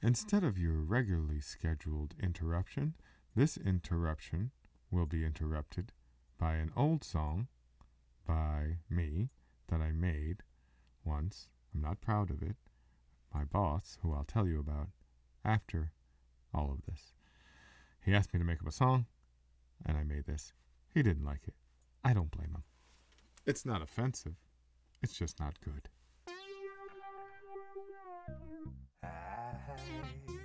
Instead of your regularly scheduled interruption, this interruption will be interrupted by an old song by me that I made once. I'm not proud of it. My boss, who I'll tell you about after all of this. He asked me to make him a song, and I made this. He didn't like it. I don't blame him. It's not offensive, it's just not good. high.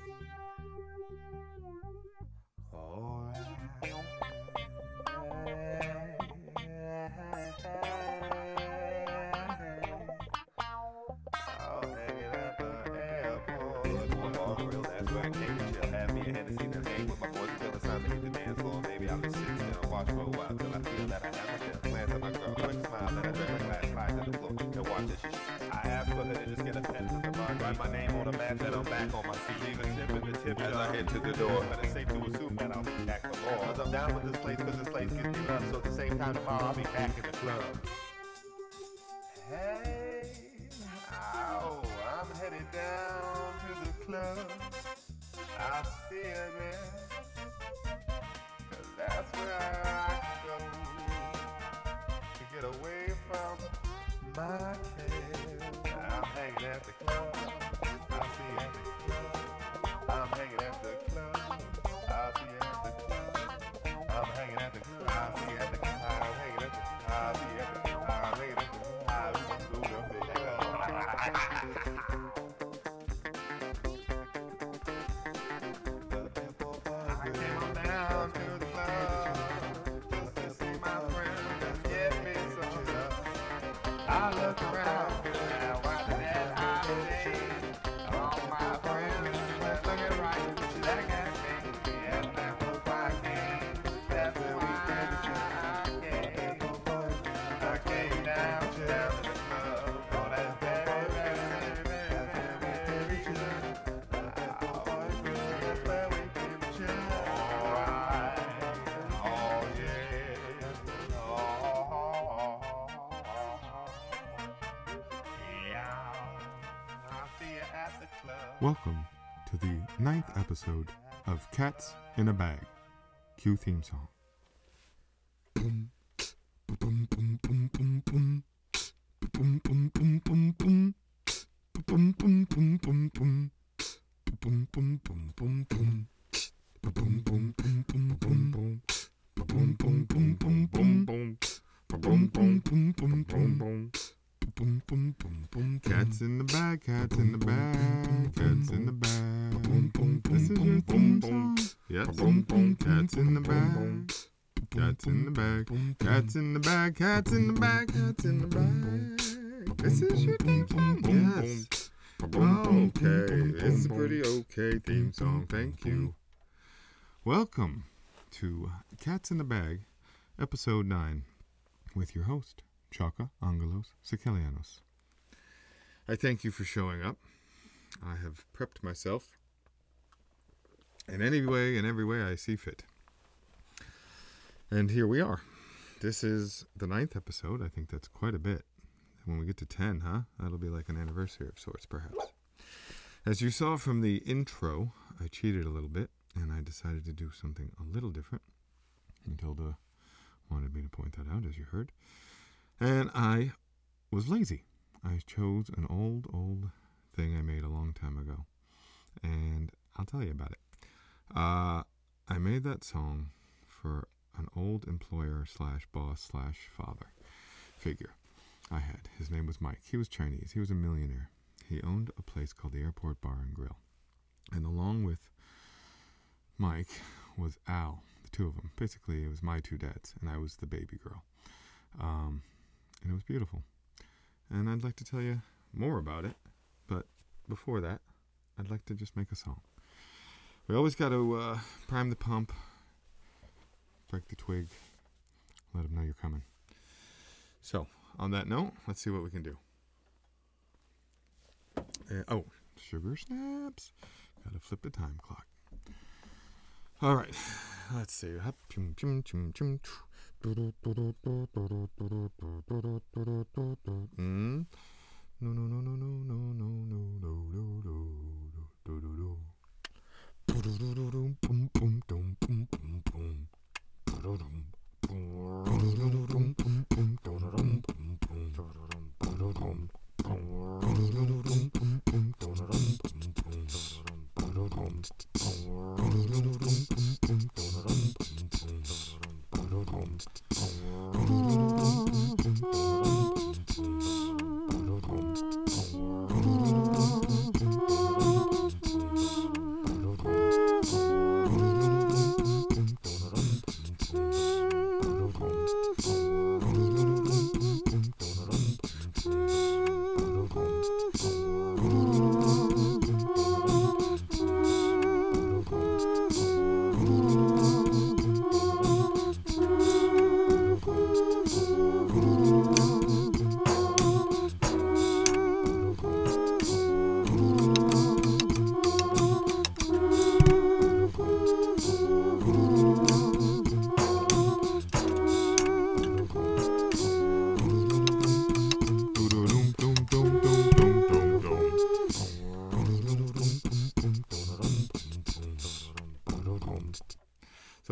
As I head to the door. But it's safe to assume that I'll be back for more. Cause I'm down with this place, cause this place gives me love. So at the same time tomorrow, I'll be back in the club. Welcome to the ninth episode of Cats in a Bag. Cue theme song. Cats in the bag, cats in the bag. This is your theme song. Yes. Okay, it's a pretty okay theme song. Thank you. Welcome to Cats in the Bag, episode 9, with your host, Chaka Angelos Sikelianos. I thank you for showing up. I have prepped myself in any way, in every way I see fit. And here we are. This is the ninth episode. I think that's quite a bit. When we get to 10, huh? That'll be like an anniversary of sorts, perhaps. As you saw from the intro, I cheated a little bit and I decided to do something a little different. Matilda wanted me to point that out, as you heard. And I was lazy. I chose an old, old thing I made a long time ago. And I'll tell you about it. Uh, I made that song for an old employer slash boss slash father figure I had. His name was Mike. He was Chinese. He was a millionaire. He owned a place called the Airport Bar and Grill. And along with Mike was Al, the two of them. Basically, it was my two dads, and I was the baby girl. Um, and it was beautiful. And I'd like to tell you more about it, but before that, I'd like to just make a song. We always got to uh, prime the pump, break the twig, let them know you're coming. So, on that note, let's see what we can do. Uh, oh, sugar snaps. Gotta flip the time clock. All right, let's see. Hup, chum, chum, chum, chum, tch. Mm. No, no, no, no, no, no, no, no, no, 뚜루룽 뚜루룽 뚜루룽 뚜루룽 뚜루룽 뚜루룽 뚜루룽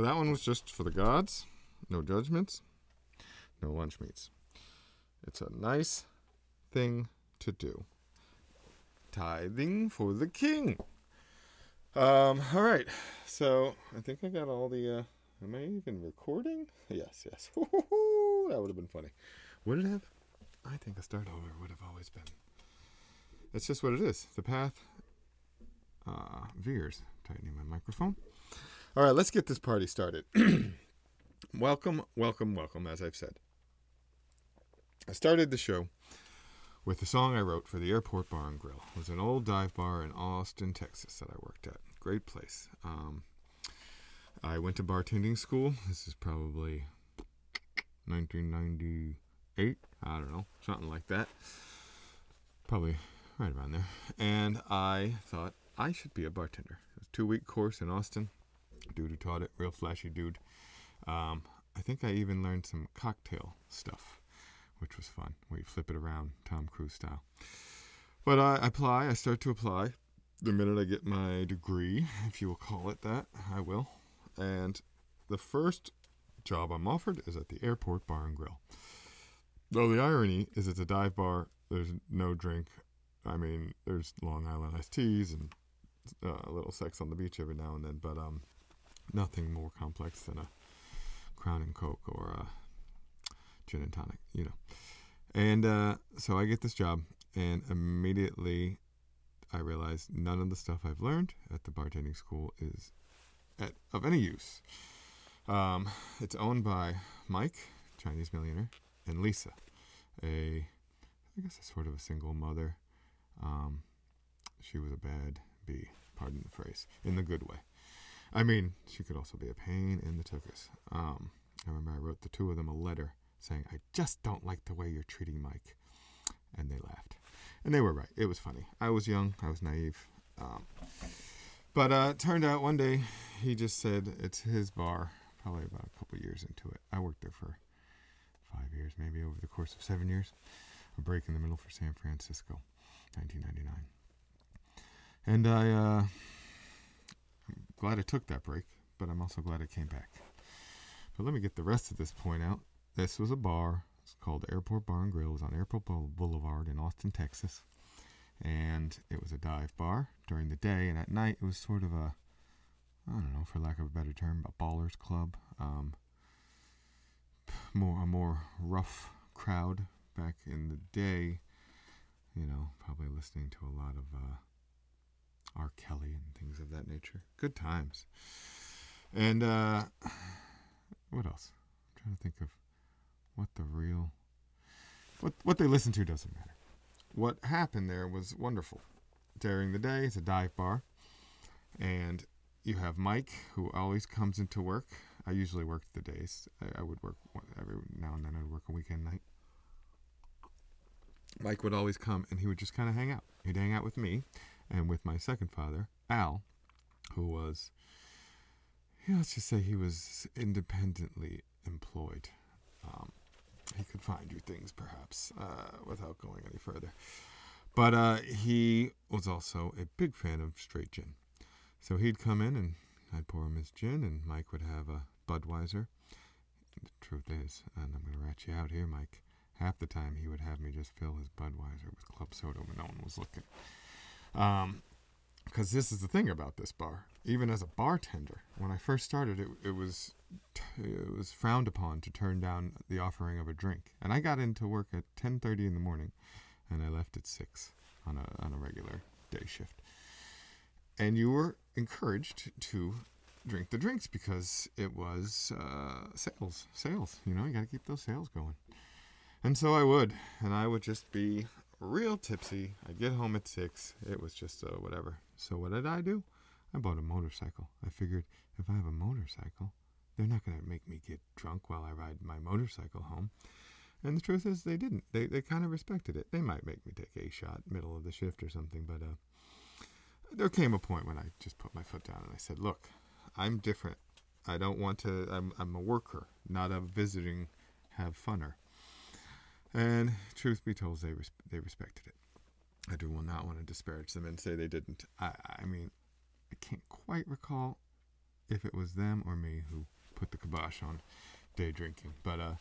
That one was just for the gods. No judgments. No lunch meats. It's a nice thing to do. Tithing for the king. Um, all right. So I think I got all the uh am I even recording? Yes, yes. that would have been funny. Would it have? I think a start over would have always been. It's just what it is. The path uh, veers. Tightening my microphone. All right, let's get this party started. welcome, welcome, welcome, as I've said. I started the show with the song I wrote for the Airport Bar and Grill. It was an old dive bar in Austin, Texas that I worked at. Great place. Um, I went to bartending school. This is probably 1998. I don't know, something like that. Probably right around there. And I thought I should be a bartender. It was a two week course in Austin. Dude who taught it, real flashy dude. Um, I think I even learned some cocktail stuff, which was fun, where you flip it around, Tom Cruise style. But I apply, I start to apply. The minute I get my degree, if you will call it that, I will. And the first job I'm offered is at the airport bar and grill. Though the irony is it's a dive bar, there's no drink. I mean, there's Long Island iced teas and uh, a little sex on the beach every now and then, but um, nothing more complex than a Crown and Coke or a gin and tonic, you know. And uh, so I get this job, and immediately I realize none of the stuff I've learned at the bartending school is at, of any use. Um, it's owned by Mike, Chinese millionaire, and Lisa, a I guess a sort of a single mother. Um, she was a bad bee, pardon the phrase, in the good way. I mean, she could also be a pain in the tuchus. Um, I remember I wrote the two of them a letter saying, I just don't like the way you're treating Mike. And they laughed. And they were right. It was funny. I was young, I was naive. Um, but uh, it turned out one day he just said it's his bar, probably about a couple years into it. I worked there for five years, maybe over the course of seven years. A break in the middle for San Francisco, 1999. And I, uh, glad I took that break, but I'm also glad I came back. But let me get the rest of this point out. This was a bar. It's called Airport Bar and Grill. It was on Airport Boulevard in Austin, Texas. And it was a dive bar during the day, and at night it was sort of a, I don't know, for lack of a better term, a ballers club. Um, more a more rough crowd back in the day. You know, probably listening to a lot of uh, R. Kelly and things of that nature. Good times. And uh, what else? I'm trying to think of what the real what what they listen to doesn't matter. What happened there was wonderful. During the day, it's a dive bar, and you have Mike, who always comes into work. I usually work the days. I, I would work every now and then. I'd work a weekend night. Mike would always come, and he would just kind of hang out. He'd hang out with me, and with my second father, Al, who was, yeah, let's just say he was independently employed. Um, he could find you things, perhaps, uh, without going any further. But uh, he was also a big fan of straight gin. So he'd come in and I'd pour him his gin, and Mike would have a Budweiser. The truth is, and I'm going to rat you out here, Mike. Half the time he would have me just fill his Budweiser with club soda when no one was looking. Um, because this is the thing about this bar. Even as a bartender, when I first started, it, it was it was frowned upon to turn down the offering of a drink. And I got into work at 10:30 in the morning, and I left at six on a on a regular day shift. And you were encouraged to drink the drinks because it was uh, sales, sales. You know, you got to keep those sales going. And so I would, and I would just be real tipsy. I'd get home at six. It was just uh, whatever. So what did I do? I bought a motorcycle. I figured if I have a motorcycle, they're not going to make me get drunk while I ride my motorcycle home. And the truth is, they didn't. They they kind of respected it. They might make me take a shot middle of the shift or something, but uh, there came a point when I just put my foot down and I said, "Look, I'm different. I don't want to. I'm I'm a worker, not a visiting, have funner." And truth be told, they res- they respected it. I do not want to disparage them and say they didn't. I I mean, I can't quite recall if it was them or me who put the kibosh on day drinking, but uh,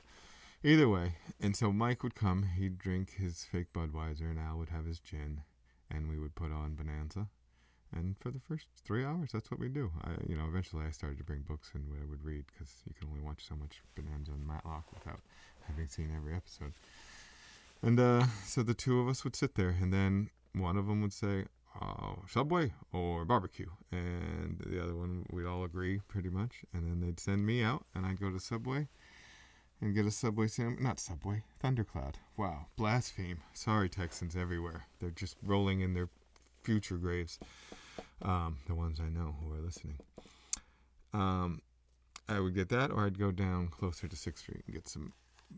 either way. And so Mike would come. He'd drink his fake Budweiser, and Al would have his gin, and we would put on Bonanza. And for the first three hours, that's what we do. I, you know, eventually I started to bring books and I would read because you can only watch so much Bonanza and Matlock without having seen every episode. And uh, so the two of us would sit there, and then one of them would say, oh, Subway or barbecue. And the other one, we'd all agree pretty much. And then they'd send me out, and I'd go to Subway and get a Subway sandwich. Not Subway, Thundercloud. Wow, blaspheme. Sorry, Texans everywhere. They're just rolling in their future graves. Um, the ones I know who are listening. Um, I would get that, or I'd go down closer to Sixth Street and get some,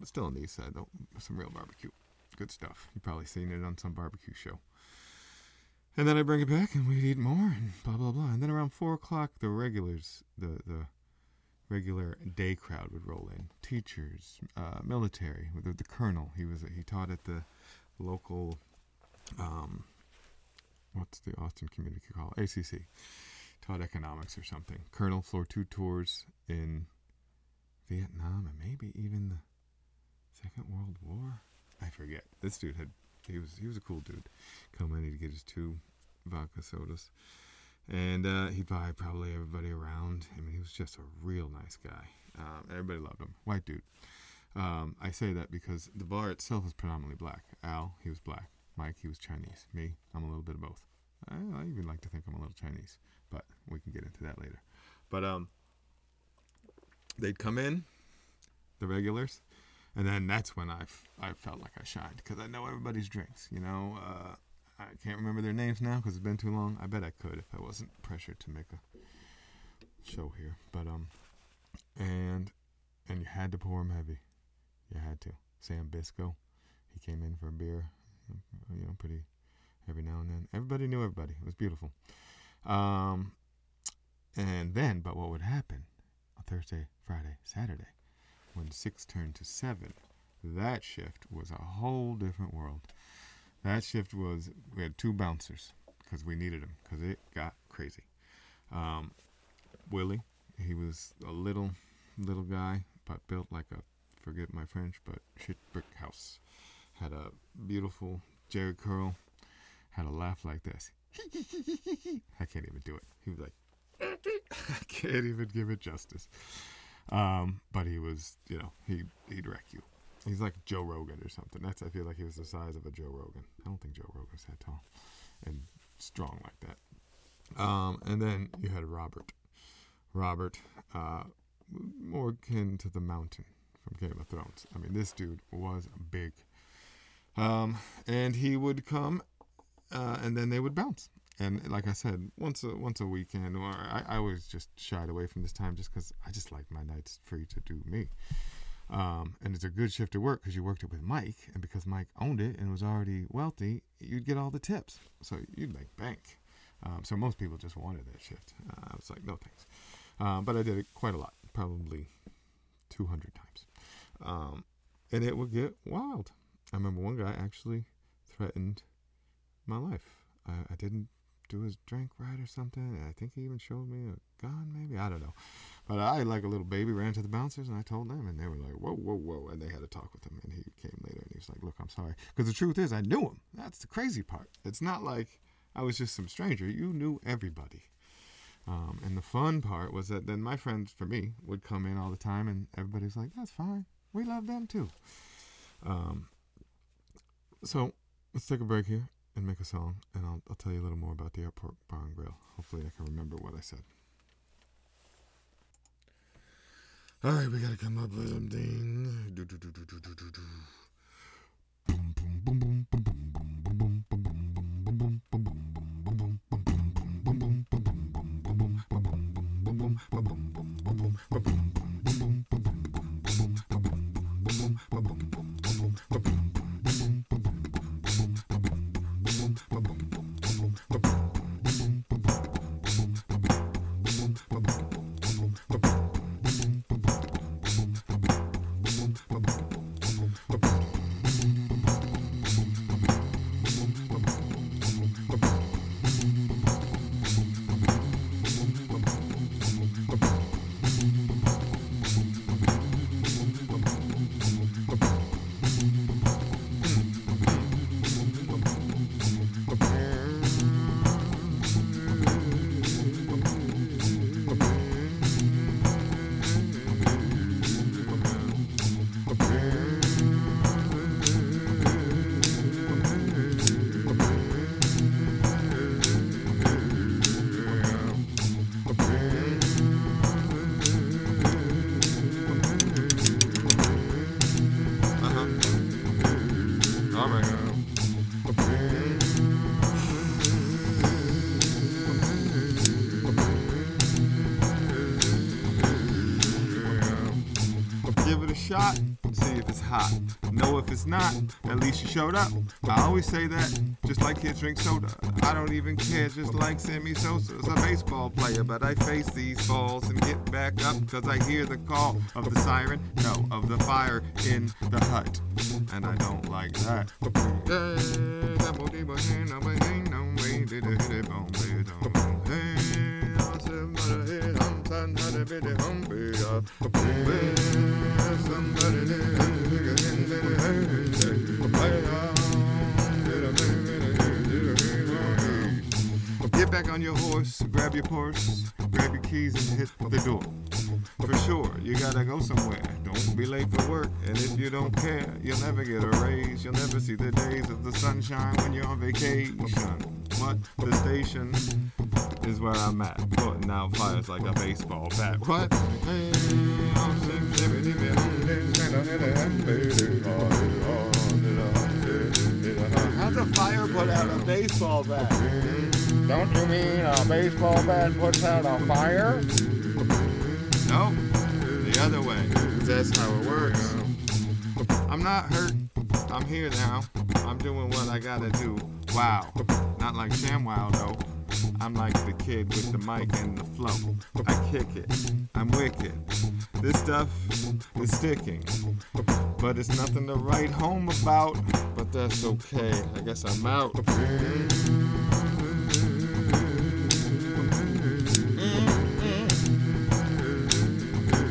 still on the east side though, some real barbecue. Good stuff. You've probably seen it on some barbecue show. And then I'd bring it back, and we'd eat more, and blah blah blah. And then around four o'clock, the regulars, the the regular day crowd would roll in. Teachers, uh, military, the, the colonel. He was he taught at the local um, what's the Austin Community College? ACC. Taught economics or something. Colonel floor two tours in Vietnam and maybe even the Second World War. I forget. This dude had he was he was a cool dude. Come in, he'd get his two vodka sodas, and uh, he'd buy probably everybody around. I mean, he was just a real nice guy. Um, everybody loved him. White dude. Um, I say that because the bar itself is predominantly black. Al, he was black. Mike, he was Chinese. Me, I'm a little bit of both. I, I even like to think I'm a little Chinese, but we can get into that later. But um, they'd come in, the regulars, and then that's when I, I felt like I shined because I know everybody's drinks. You know, uh, I can't remember their names now because it's been too long. I bet I could if I wasn't pressured to make a show here. But um, and and you had to pour them heavy. You had to. Sam Bisco, he came in for a beer you know, pretty every now and then. Everybody knew everybody. It was beautiful. Um, and then, but what would happen on Thursday, Friday, Saturday, when six turned to seven, that shift was a whole different world. That shift was, we had two bouncers because we needed them because it got crazy. Um, Willie, he was a little, little guy, but built like a, forget my French, but shit brick house had a beautiful Jheri curl, had a laugh like this. I can't even do it. He was like, I can't even give it justice. Um, but he was, you know, he he'd wreck you. He's like Joe Rogan or something. That's I feel like he was the size of a Joe Rogan. I don't think Joe Rogan's that tall and strong like that. Um, and then you had Robert. Robert, uh, more akin to the Mountain from Game of Thrones. I mean, this dude was big. Um, and he would come, uh, and then they would bounce. And like I said, once a once a weekend, or I, I always just shied away from this time just because I just like my nights free to do me. Um, and it's a good shift to work because you worked it with Mike, and because Mike owned it and was already wealthy, you'd get all the tips, so you'd make bank. Um, so most people just wanted that shift. Uh, I was like, no thanks. Uh, but I did it quite a lot, probably 200 times, um, and it would get wild. I remember one guy actually threatened my life. I, I didn't do his drink right or something. I think he even showed me a gun, maybe. I don't know. But I, like a little baby, ran to the bouncers and I told them. And they were like, whoa, whoa, whoa. And they had a talk with him. And he came later and he was like, look, I'm sorry. Because the truth is, I knew him. That's the crazy part. It's not like I was just some stranger. You knew everybody. Um, and the fun part was that then my friends, for me, would come in all the time and everybody's like, that's fine. We love them too. Um, so let's take a break here and make a song, and I'll, I'll tell you a little more about the airport bar and grill. Hopefully, I can remember what I said. All right, we gotta come up with something. Do, do, do, it's not, at least you showed up. I always say that, just like kids drink soda. I don't even care, just like Sammy Sosa's a baseball player. But I face these balls and get back up, cause I hear the call of the siren, no, of the fire in the hut. And I don't like that. Get back on your horse, grab your purse, grab your keys and hit the door. For sure, you gotta go somewhere. Don't be late for work, and if you don't care, you'll never get a raise. You'll never see the days of the sunshine when you're on vacation. What? The station is where I'm at, putting out fires like a baseball bat. What? How's a fire put out a baseball bat? Don't you mean a baseball bat puts out a fire? No, the other way. That's how it works. I'm not hurt. I'm here now. I'm doing what I gotta do. Wow. Not like ShamWow though. I'm like the kid with the mic and the flow. I kick it. I'm wicked. This stuff is sticking. But it's nothing to write home about. But that's okay. I guess I'm out.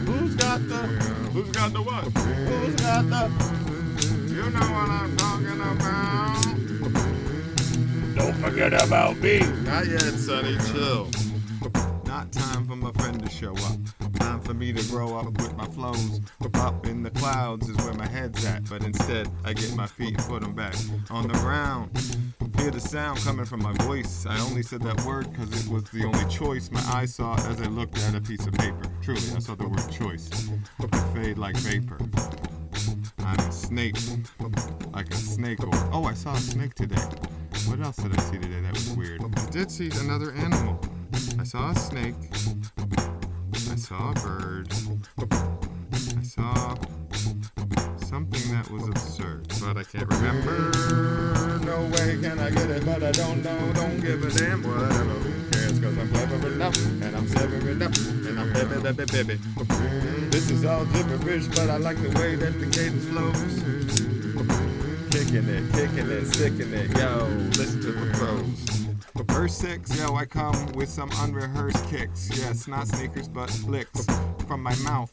Who's got the? Who's got the what? Who's got the? You know what I'm talking about. Don't forget about me. Not yet, Sonny. Chill. Not time for my friend to show up. Time for me to grow up with my flows. Up in the clouds is where my head's at. But instead, I get my feet and put them back on the ground. Hear the sound coming from my voice. I only said that word because it was the only choice my eyes saw as I looked at a piece of paper. Truly, I saw the word choice. Fade like vapor. I'm a snake, like a snake or oh, I saw a snake today. What else did I see today that was weird? I did see another animal. I saw a snake. I saw a bird. I saw something that was absurd, but I can't remember. No way can I get it, but I don't know. Don't give a damn. Whatever. Who cares? Cause I'm clever enough, and I'm clever enough, and I'm baby, baby, baby. This is all gibberish, but I like the way that the cadence flows. Kicking it, kicking it, sticking it, yo. Listen to the pros. Verse 6, yo, I come with some unrehearsed kicks. Yes, not sneakers, but licks from my mouth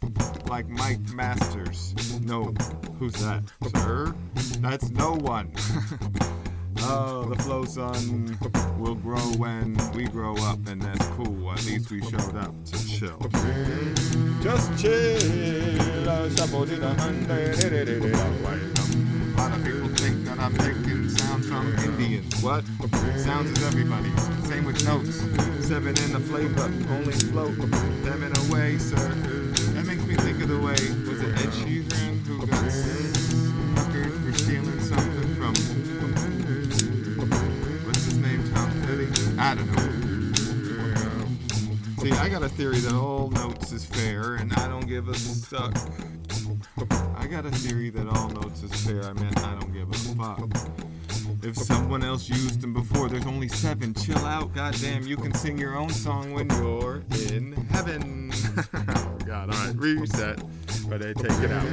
like Mike Masters. No, who's that, sir? That's no one. oh, the flow son, will grow when we grow up, and that's cool. At least we showed up to chill. Just chill. Lot of people think that I'm making sounds from Indians. What? Sounds is everybody. Same with notes. Seven in the flavor, only float them in a way, sir. That makes me think of the way, was it Ed Sheeran who got suckered for stealing something from, what's his name, Tom Petty? I don't know. See, I got a theory that all notes is fair, and I don't give a suck. I got a theory that all notes is fair. I meant I don't give a fuck. If someone else used them before, there's only seven. Chill out, goddamn. You can sing your own song when you're in heaven. oh God! All right, reset. Ready? Take it out.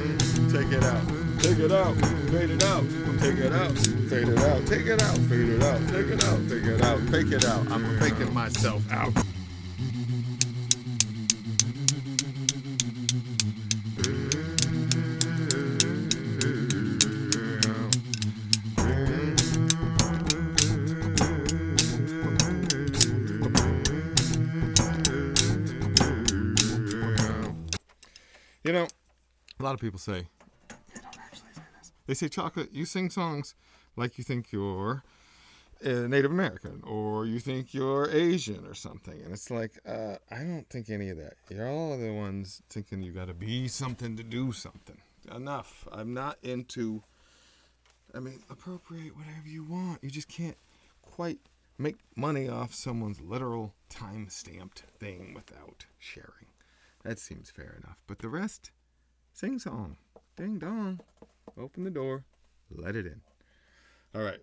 Take it out. Take it out. Fade it out. Take it out. Fade it out. Take it out. Fade it out. Take it out. Take it out. Fake it out. I'm faking myself out. A lot of people say. They say, Chocolate, you sing songs like you think you're uh, Native American or you think you're Asian or something. And it's like, uh, I don't think any of that. You're all the ones thinking you got to be something to do something. Enough. I'm not into, I mean, appropriate whatever you want. You just can't quite make money off someone's literal time stamped thing without sharing. That seems fair enough. But the rest, sing song. Ding dong. Open the door. Let it in. All right.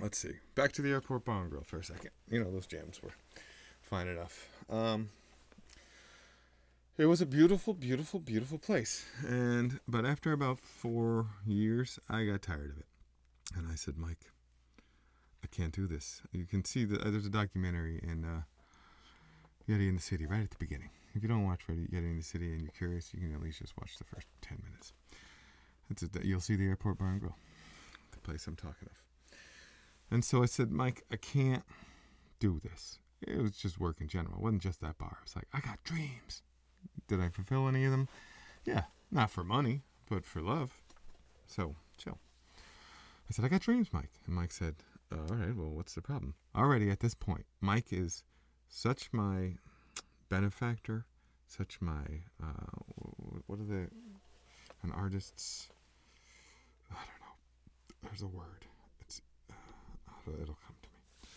Let's see. Back to the airport and grill for a second. You know, those jams were fine enough. Um, it was a beautiful, beautiful, beautiful place. And but after about four years, I got tired of it. And I said, Mike, I can't do this. You can see that there's a documentary in uh, Yeti in the City right at the beginning. If you don't watch Yeti in the City and you're curious, you can at least just watch the first 10 minutes. That's it. You'll see the airport bar and grill, the place I'm talking of. And so I said, Mike, I can't do this. It was just work in general. It wasn't just that bar. It was like, I got dreams. Did I fulfill any of them? Yeah, not for money, but for love. So, chill. I said, I got dreams, Mike. And Mike said, All right, well, what's the problem? Already at this point, Mike is such my benefactor, such my, uh, what are the, an artist's, I don't know, there's a word. It's, uh, it'll come to me.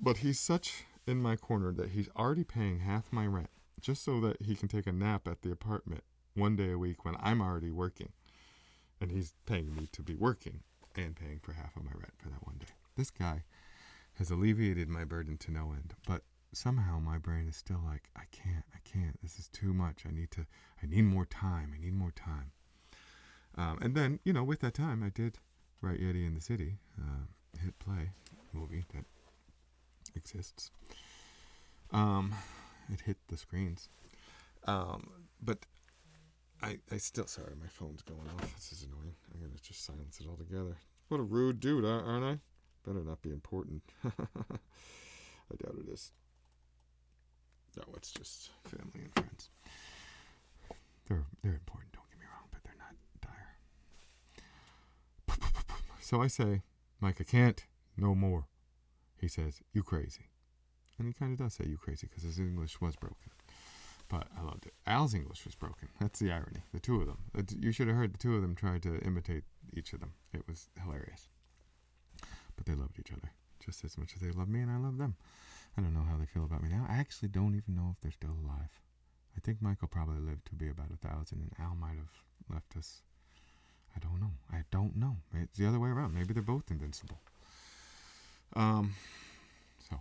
But he's such in my corner that he's already paying half my rent just so that he can take a nap at the apartment one day a week when I'm already working. And he's paying me to be working and paying for half of my rent for that one day. This guy has alleviated my burden to no end, but somehow my brain is still like, I can't, I can't. This is too much. I need to, I need more time. I need more time. Um, and then, you know, with that time, I did write Yeti in the City, uh, hit play movie that exists. Um, it hit the screens. Um, but I, I still, sorry, my phone's going off. This is annoying. I'm going to just silence it altogether. What a rude dude, aren't I? Better not be important. I doubt it is. No, it's just family and friends. They're they're important, don't get me wrong, but they're not dire. So I say, Mike, I can't no more. He says, You crazy. And he kind of does say you crazy because his English was broken. But I loved it. Al's English was broken. That's the irony. The two of them. Uh, you should have heard the two of them try to imitate each of them. It was hilarious. But they loved each other just as much as they love me, and I love them. I don't know how they feel about me now. I actually don't even know if they're still alive. I think Michael probably lived to be about a thousand, and Al might have left us. I don't know. I don't know. It's the other way around. Maybe they're both invincible. Um, so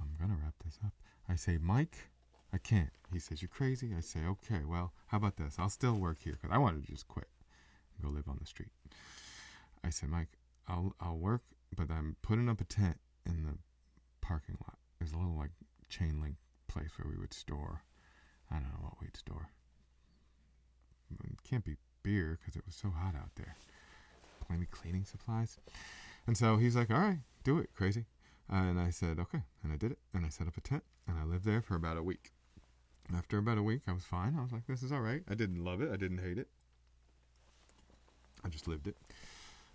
I'm gonna wrap this up. I say, Mike, I can't. He says, You're crazy. I say, Okay, well, how about this? I'll still work here because I wanted to just quit and go live on the street. I said, Mike, I'll I'll work but I'm putting up a tent in the parking lot. There's a little like chain link place where we would store. I don't know what we'd store. It can't be beer because it was so hot out there. Maybe cleaning supplies. And so he's like, "All right, do it, crazy." And I said, "Okay," and I did it. And I set up a tent, and I lived there for about a week. After about a week, I was fine. I was like, "This is all right." I didn't love it. I didn't hate it. I just lived it.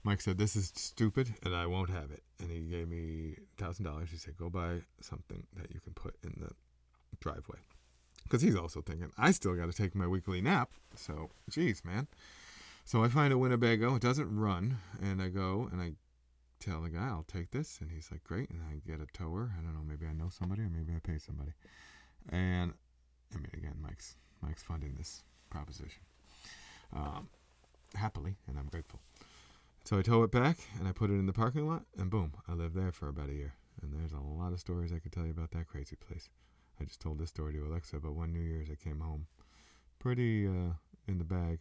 Mike said, This is stupid and I won't have it. And he gave me $1,000. He said, Go buy something that you can put in the driveway. Because he's also thinking, I still got to take my weekly nap. So, geez, man. So I find a Winnebago. It doesn't run. And I go and I tell the guy, I'll take this. And he's like, Great. And I get a tower. I don't know. Maybe I know somebody or maybe I pay somebody. And I mean, again, Mike's Mike's funding this proposition. Um, happily, and I'm grateful. So I tow it back and I put it in the parking lot, and boom, I lived there for about a year. And there's a lot of stories I could tell you about that crazy place. I just told this story to Alexa, but one New Year's I came home pretty uh, in the bag,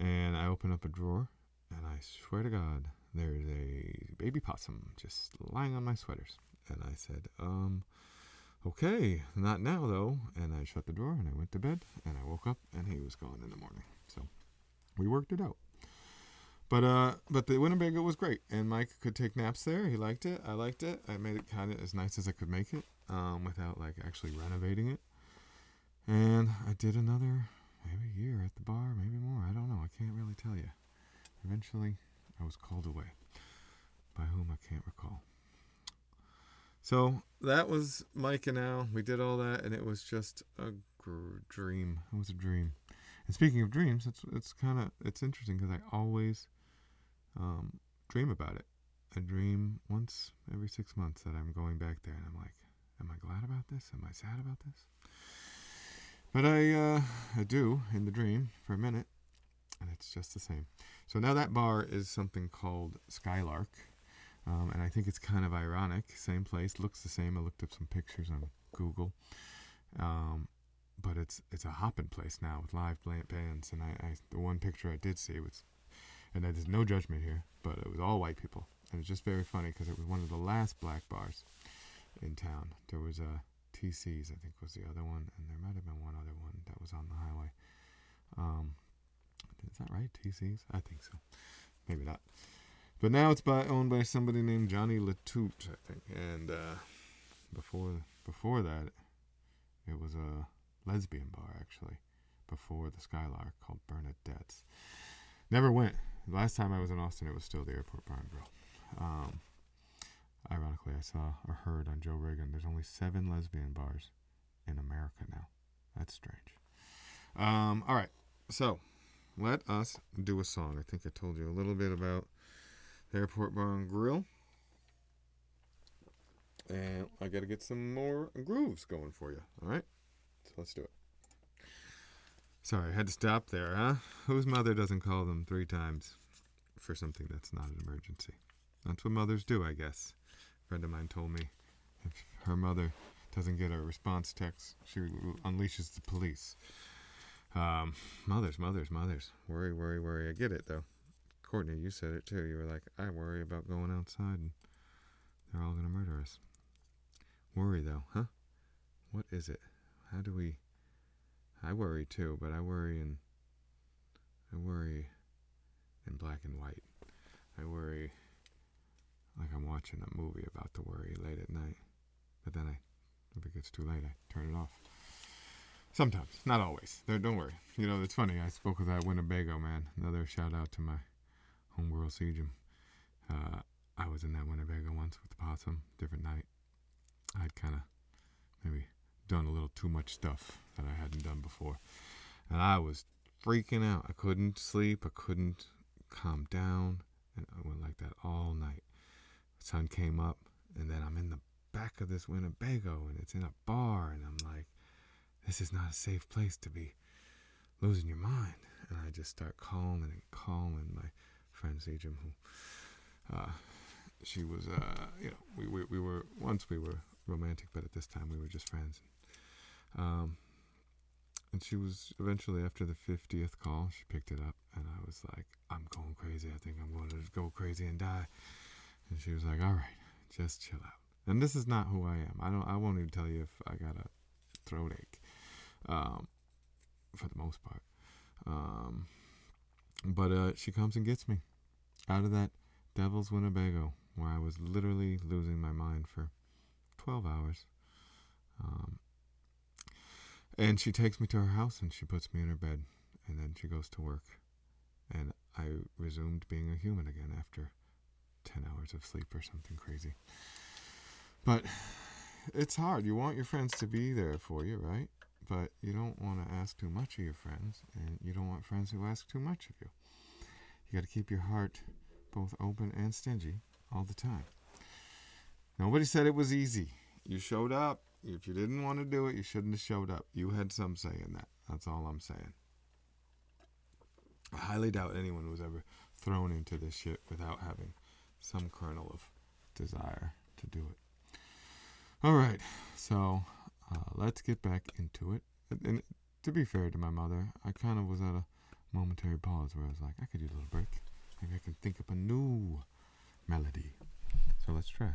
and I open up a drawer, and I swear to God, there's a baby possum just lying on my sweaters. And I said, um, okay, not now though. And I shut the drawer and I went to bed, and I woke up, and he was gone in the morning. So we worked it out. But uh, but the Winnebago was great, and Mike could take naps there. He liked it. I liked it. I made it kind of as nice as I could make it, um, without like actually renovating it. And I did another maybe year at the bar, maybe more. I don't know. I can't really tell you. Eventually, I was called away. By whom I can't recall. So that was Mike and Al. We did all that, and it was just a gr- dream. It was a dream. And speaking of dreams, it's it's kind of it's interesting because I always um, dream about it. I dream once every six months that I'm going back there, and I'm like, am I glad about this? Am I sad about this? But I uh, I do in the dream for a minute, and it's just the same. So now that bar is something called Skylark, um, and I think it's kind of ironic. Same place, looks the same. I looked up some pictures on Google. Um, but it's it's a hopping place now with live bands. And I, I the one picture I did see was, and there's no judgment here, but it was all white people, and it's just very funny because it was one of the last black bars in town. There was a TC's, I think was the other one, and there might have been one other one that was on the highway. Um, is that right? TC's? I think so. Maybe not. But now it's by owned by somebody named Johnny Latoute, I think. And uh, before before that, it was a lesbian bar actually before the Skylark called Bernadette's. Never went. Last time I was in Austin, it was still the Airport Bar and Grill. Um, ironically, I saw or heard on Joe Rogan there's only seven lesbian bars in America now. That's strange. Um, all right, so let us do a song. I think I told you a little bit about the Airport Bar and Grill. And I got to get some more grooves going for you. All right? So let's do it. Sorry, I had to stop there, huh? Whose mother doesn't call them three times for something that's not an emergency? That's what mothers do, I guess. A friend of mine told me if her mother doesn't get a response text, she unleashes the police. Um, mothers, mothers, mothers. Worry, worry, worry. I get it, though. Courtney, you said it too. You were like, I worry about going outside and they're all going to murder us. Worry, though, huh? What is it? How do we. I worry too, but I worry in. I worry in black and white. I worry like I'm watching a movie about to worry late at night. But then I, if it gets too late, I turn it off. Sometimes, not always. Don't worry. You know, it's funny. I spoke with that Winnebago man. Another shout out to my homegirl Sejum. Uh, I was in that Winnebago once with the possum. Different night. I'd kind of maybe done a little too much stuff that I hadn't done before, and I was freaking out. I couldn't sleep. I couldn't calm down, and I went like that all night. The sun came up, and then I'm in the back of this Winnebago, and it's in a bar, and I'm like, this is not a safe place to be losing your mind. And I just start calling and calling my friend Sejum, who uh, she was, uh, you know, we, we, we were, once we were romantic, but at this time we were just friends. Um, and she was eventually, after the 50th call, she picked it up, and I was like, I'm going crazy. I think I'm going to go crazy and die. And she was like, "All right, just chill out." And this is not who I am. I don't. I won't even tell you if I got a throat ache, um, for the most part. Um, but uh, she comes and gets me out of that devil's Winnebago where I was literally losing my mind for 12 hours. Um, and she takes me to her house and she puts me in her bed and then she goes to work. And I resumed being a human again after 10 hours of sleep or something crazy. But it's hard. You want your friends to be there for you, right? But you don't want to ask too much of your friends, and you don't want friends who ask too much of you. You got to keep your heart both open and stingy all the time. Nobody said it was easy. You showed up. If you didn't want to do it, you shouldn't have showed up. You had some say in that. That's all I'm saying. I highly doubt anyone was ever thrown into this shit without having some kernel of desire to do it. All right, so uh, let's get back into it. And, to be fair to my mother, I kind of was at a momentary pause where I was like, I could use a little break. Maybe I can think up a new melody. So let's try.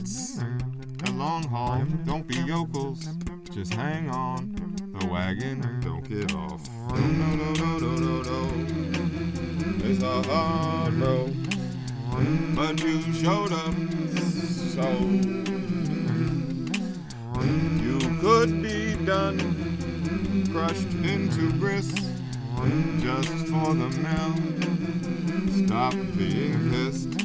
it's a long haul. Don't be yokels, just hang on. The wagon, don't get off. No, no, no, no, no, no. It's a hard road, but you showed up, so. You could be done, crushed into grist, just for the mill. Stop being pissed.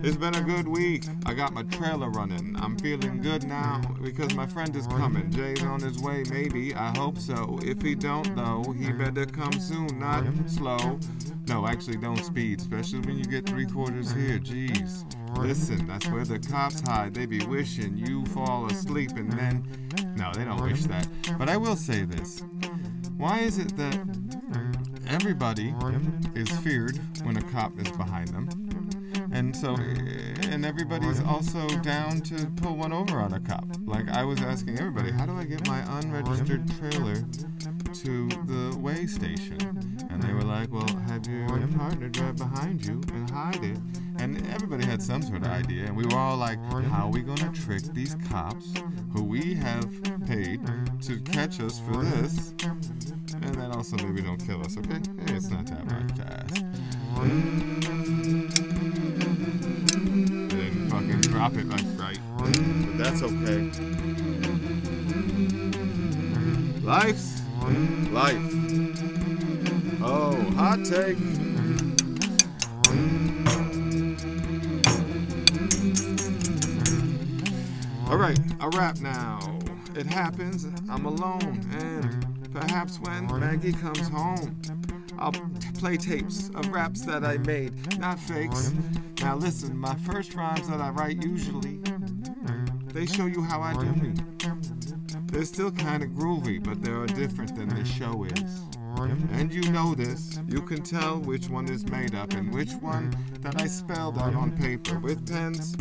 It's been a good week. I got my trailer running. I'm feeling good now because my friend is coming. Jay's on his way, maybe. I hope so. If he don't, though, he better come soon, not slow. No, actually, don't speed, especially when you get three quarters here. Jeez. Listen, that's where the cops hide. They be wishing you fall asleep and then. No, they don't wish that. But I will say this. Why is it that everybody is feared when a cop is behind them? And so, and everybody's also down to pull one over on a cop. Like, I was asking everybody, how do I get my unregistered trailer to the way station? And they were like, well, have your partner drive behind you and hide it. And everybody had some sort of idea. And we were all like, how are we going to trick these cops who we have paid to catch us for this? And then also maybe don't kill us, okay? Hey, it's not that much to ask. Drop it like right. But that's okay. Life's life. Oh, hot take. Alright, a rap now. It happens, I'm alone, and perhaps when Maggie comes home, I'll play tapes of raps that I made, not fakes. Now listen, my first rhymes that I write usually, they show you how I do me. They're still kind of groovy, but they are different than the show is. And you know this. You can tell which one is made up and which one that I spelled out on paper with pens.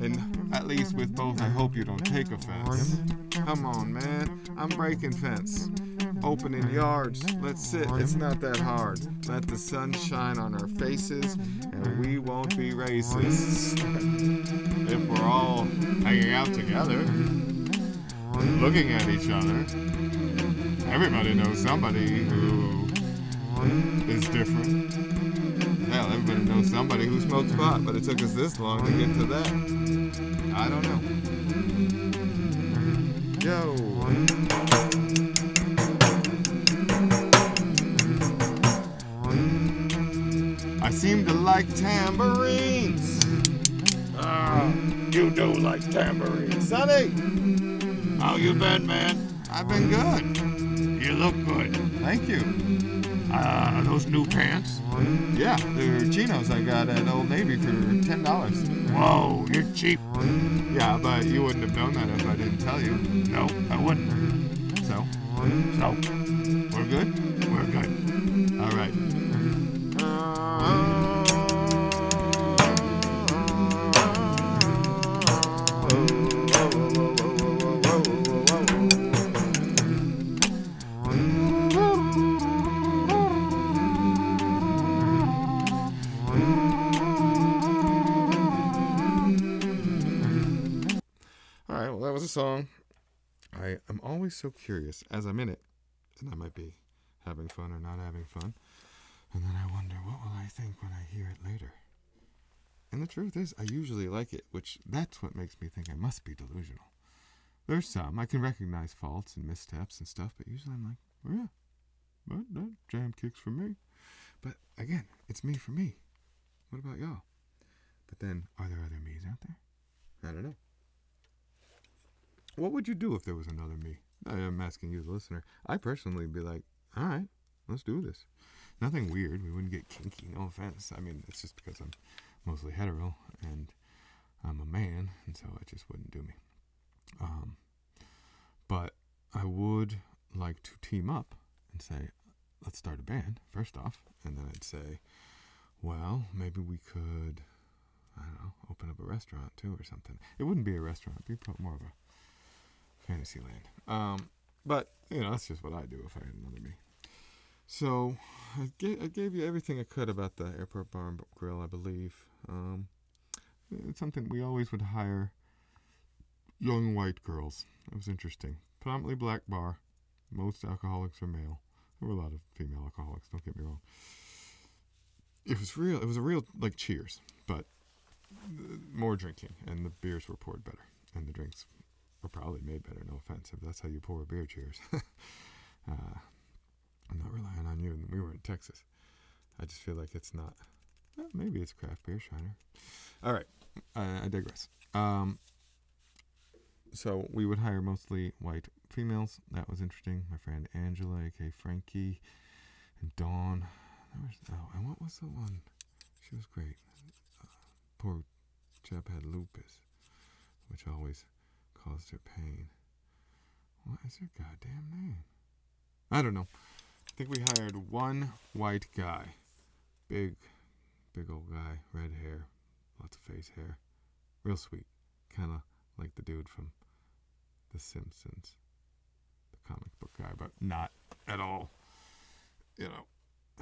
And at least with both, I hope you don't take offense. Come on, man. I'm breaking fence. Opening yards. Let's sit. It's not that hard. Let the sun shine on our faces, and we won't be racists. if we're all hanging out together, looking at each other, everybody knows somebody who is different. Hell, everybody knows somebody who smokes pot, but it took us this long to get to that. I don't know. Yo. Seem to like tambourines. Ah, you do like tambourines. Sonny, How you been, man? I've been good. You look good. Thank you. Uh, are those new pants? Yeah, they're chinos I got at Old Navy for ten dollars. Whoa, you're cheap. Yeah, but you wouldn't have known that if I didn't tell you. No, I wouldn't. So, So, we're good? we're good. All right. Song. I am always so curious as I'm in it, and I might be having fun or not having fun. And then I wonder, what will I think when I hear it later? And the truth is, I usually like it, which that's what makes me think I must be delusional. There's some, I can recognize faults and missteps and stuff, but usually I'm like, oh yeah, but that jam kicks for me. But again, it's me for me. What about y'all? But then, are there other me's out there? I don't know. What would you do if there was another me? I am asking you, the listener. I personally be like, all right, let's do this. Nothing weird. We wouldn't get kinky. No offense. I mean, it's just because I'm mostly hetero and I'm a man, and so it just wouldn't do me. Um, but I would like to team up and say, let's start a band first off, and then I'd say, well, maybe we could, I don't know, open up a restaurant too or something. It wouldn't be a restaurant; it'd be more of a Fantasyland. Um, but you know, that's just what I do if I had another me. So I gave, I gave you everything I could about the airport bar and grill, I believe. Um, it's something we always would hire young white girls. It was interesting. Predominantly black bar. Most alcoholics are male. There were a lot of female alcoholics. Don't get me wrong. It was real. It was a real like Cheers, but uh, more drinking, and the beers were poured better, and the drinks were probably made better. No offense, if that's how you pour beer. Cheers. uh, I'm not relying on you. We were in Texas. I just feel like it's not. Well, maybe it's craft beer, Shiner. All right, I, I digress. Um, so we would hire mostly white females. That was interesting. My friend Angela, aka Frankie, and Dawn. Was, oh, and what was the one? She was great. Uh, poor chap had lupus, which always caused her pain. What is her goddamn name? I don't know. I think we hired one white guy. Big, big old guy, red hair, lots of face hair. Real sweet. Kind of like the dude from The Simpsons, the comic book guy, but not at all. You know,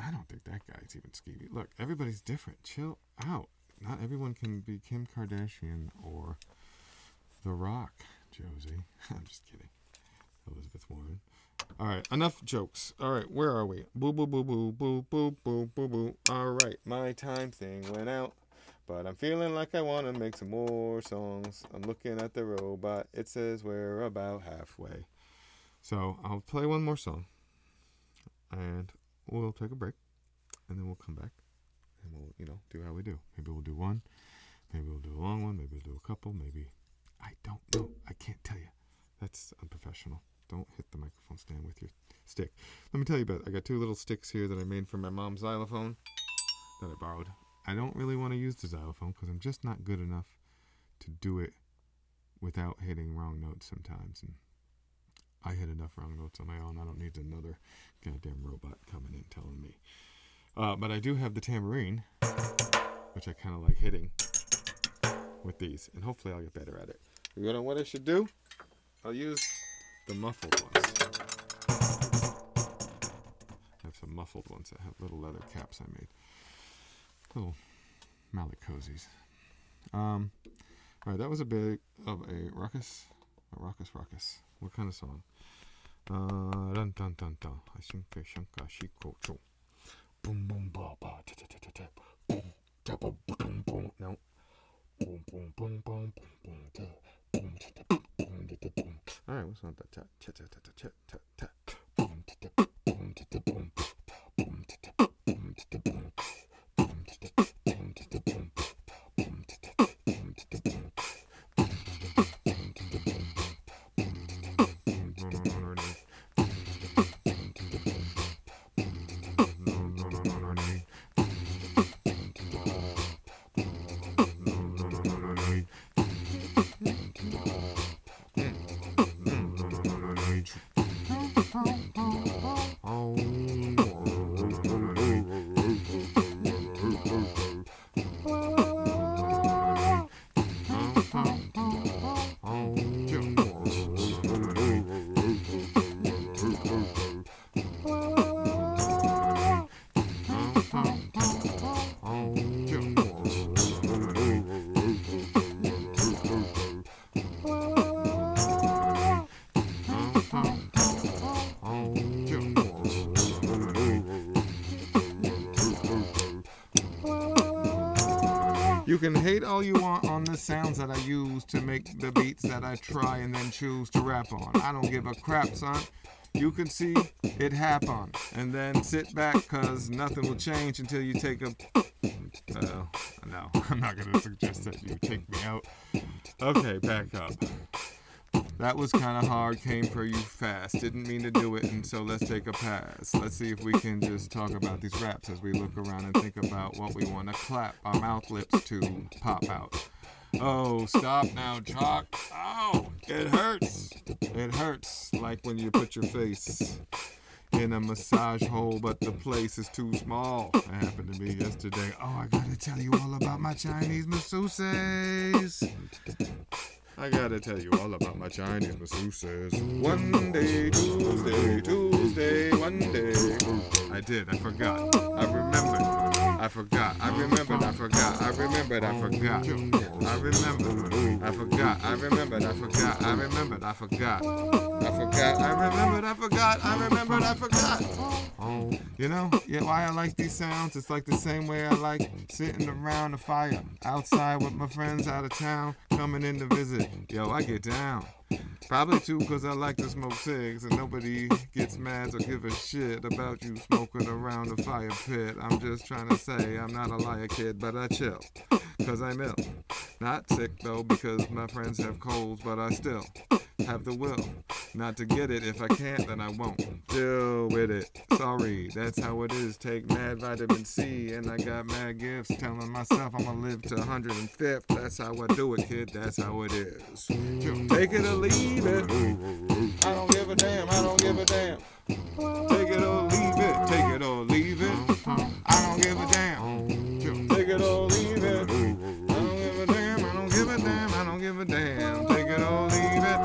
I don't think that guy's even skeevy. Look, everybody's different. Chill out. Not everyone can be Kim Kardashian or The Rock, Josie. I'm just kidding. Elizabeth Warren. All right, enough jokes. All right, where are we? Boo, boo, boo, boo, boo, boo, boo, boo, boo. All right, my time thing went out, but I'm feeling like I want to make some more songs. I'm looking at the robot. It says we're about halfway. So I'll play one more song, and we'll take a break, and then we'll come back, and we'll, you know, do how we do. Maybe we'll do one, maybe we'll do a long one, maybe we'll do a couple, maybe I don't know. I can't tell you. That's unprofessional. Don't hit the microphone stand with your stick. Let me tell you about. It. I got two little sticks here that I made for my mom's xylophone that I borrowed. I don't really want to use the xylophone because I'm just not good enough to do it without hitting wrong notes sometimes. And I hit enough wrong notes on my own. I don't need another goddamn robot coming in telling me. Uh, but I do have the tambourine, which I kind of like hitting with these, and hopefully I'll get better at it. You know what I should do? I'll use the muffled ones. I have some muffled ones that have little leather caps I made. Little mallet cozies. Um, all right, that was a bit of a ruckus. A ruckus, ruckus. What kind of song? Uh, dun dun dun dun. I think shanka shiko cho. Boom boom ba ba ta ta ta ta ta. Boom ta boom boom boom. No. Boom boom boom boom boom boom ta. Boom ta ta boom boom ta ta boom. All right, what's on that? Ta ta ta ta ta ta ta You can hate all you want on the sounds that I use to make the beats that I try and then choose to rap on. I don't give a crap, son. You can see it happen and then sit back cause nothing will change until you take a. Uh, no, I'm not gonna suggest that you take me out. Okay, back up. That was kind of hard, came for you fast. Didn't mean to do it, and so let's take a pass. Let's see if we can just talk about these raps as we look around and think about what we want to clap our mouth lips to pop out. Oh, stop now, Chalk. Oh, it hurts. It hurts like when you put your face in a massage hole, but the place is too small. That happened to me yesterday. Oh, I gotta tell you all about my Chinese masseuses. I gotta tell you all about my Chinese masseuses. One day, Tuesday, Tuesday, one day. I did, I forgot. I remembered. I forgot. I remembered. I forgot. I remembered. I forgot. I remembered. I forgot. I remembered. I forgot. I remembered. I forgot. I forgot. I remembered. I forgot. I remembered. I forgot. You know, yeah, why I like these sounds? It's like the same way I like sitting around the fire outside with my friends out of town coming in to visit. Yo, I get down. Probably too because I like to smoke cigs and nobody gets mad or give a shit about you smoking around the fire pit. I'm just trying to say I'm not a liar kid, but I chill. Cause I'm ill. Not sick though because my friends have colds, but I still have the will not to get it. If I can't, then I won't. Deal with it. Sorry, that's how it is. Take mad vitamin C, and I got mad gifts telling myself I'ma live to 105th. That's how I do it, kid. That's how it is. Take it or leave it. I don't give a damn. I don't give a damn. Take it or leave it. Take it or leave it. I don't give a damn. Take it or leave it. Give a damn. Take it or leave it.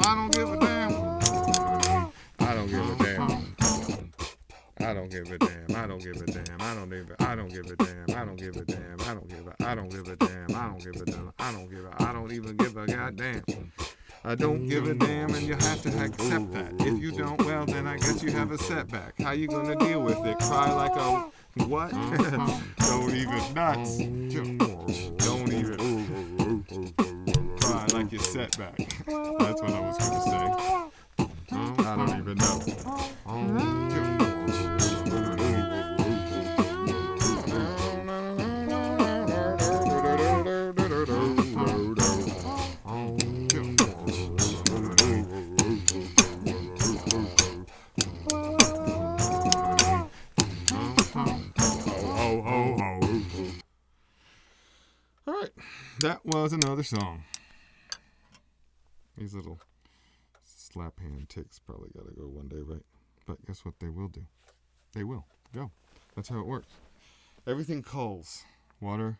I don't give a damn. I don't give a damn. I don't give a damn. I don't give a damn. I don't give a damn. I don't give a. I don't give a damn. I don't give a damn. I don't give a. I don't give a damn. I don't give a damn. I don't give a. I don't even give a goddamn. I don't give a damn, and you have to accept that. If you don't, well, then I guess you have a setback. How you gonna deal with it? Cry like a what? don't even nuts. Don't even cry like your setback. That's what I was gonna say. I don't even know. That was another song. These little slap hand ticks probably got to go one day, right? But guess what? They will do. They will go. That's how it works. Everything culls. Water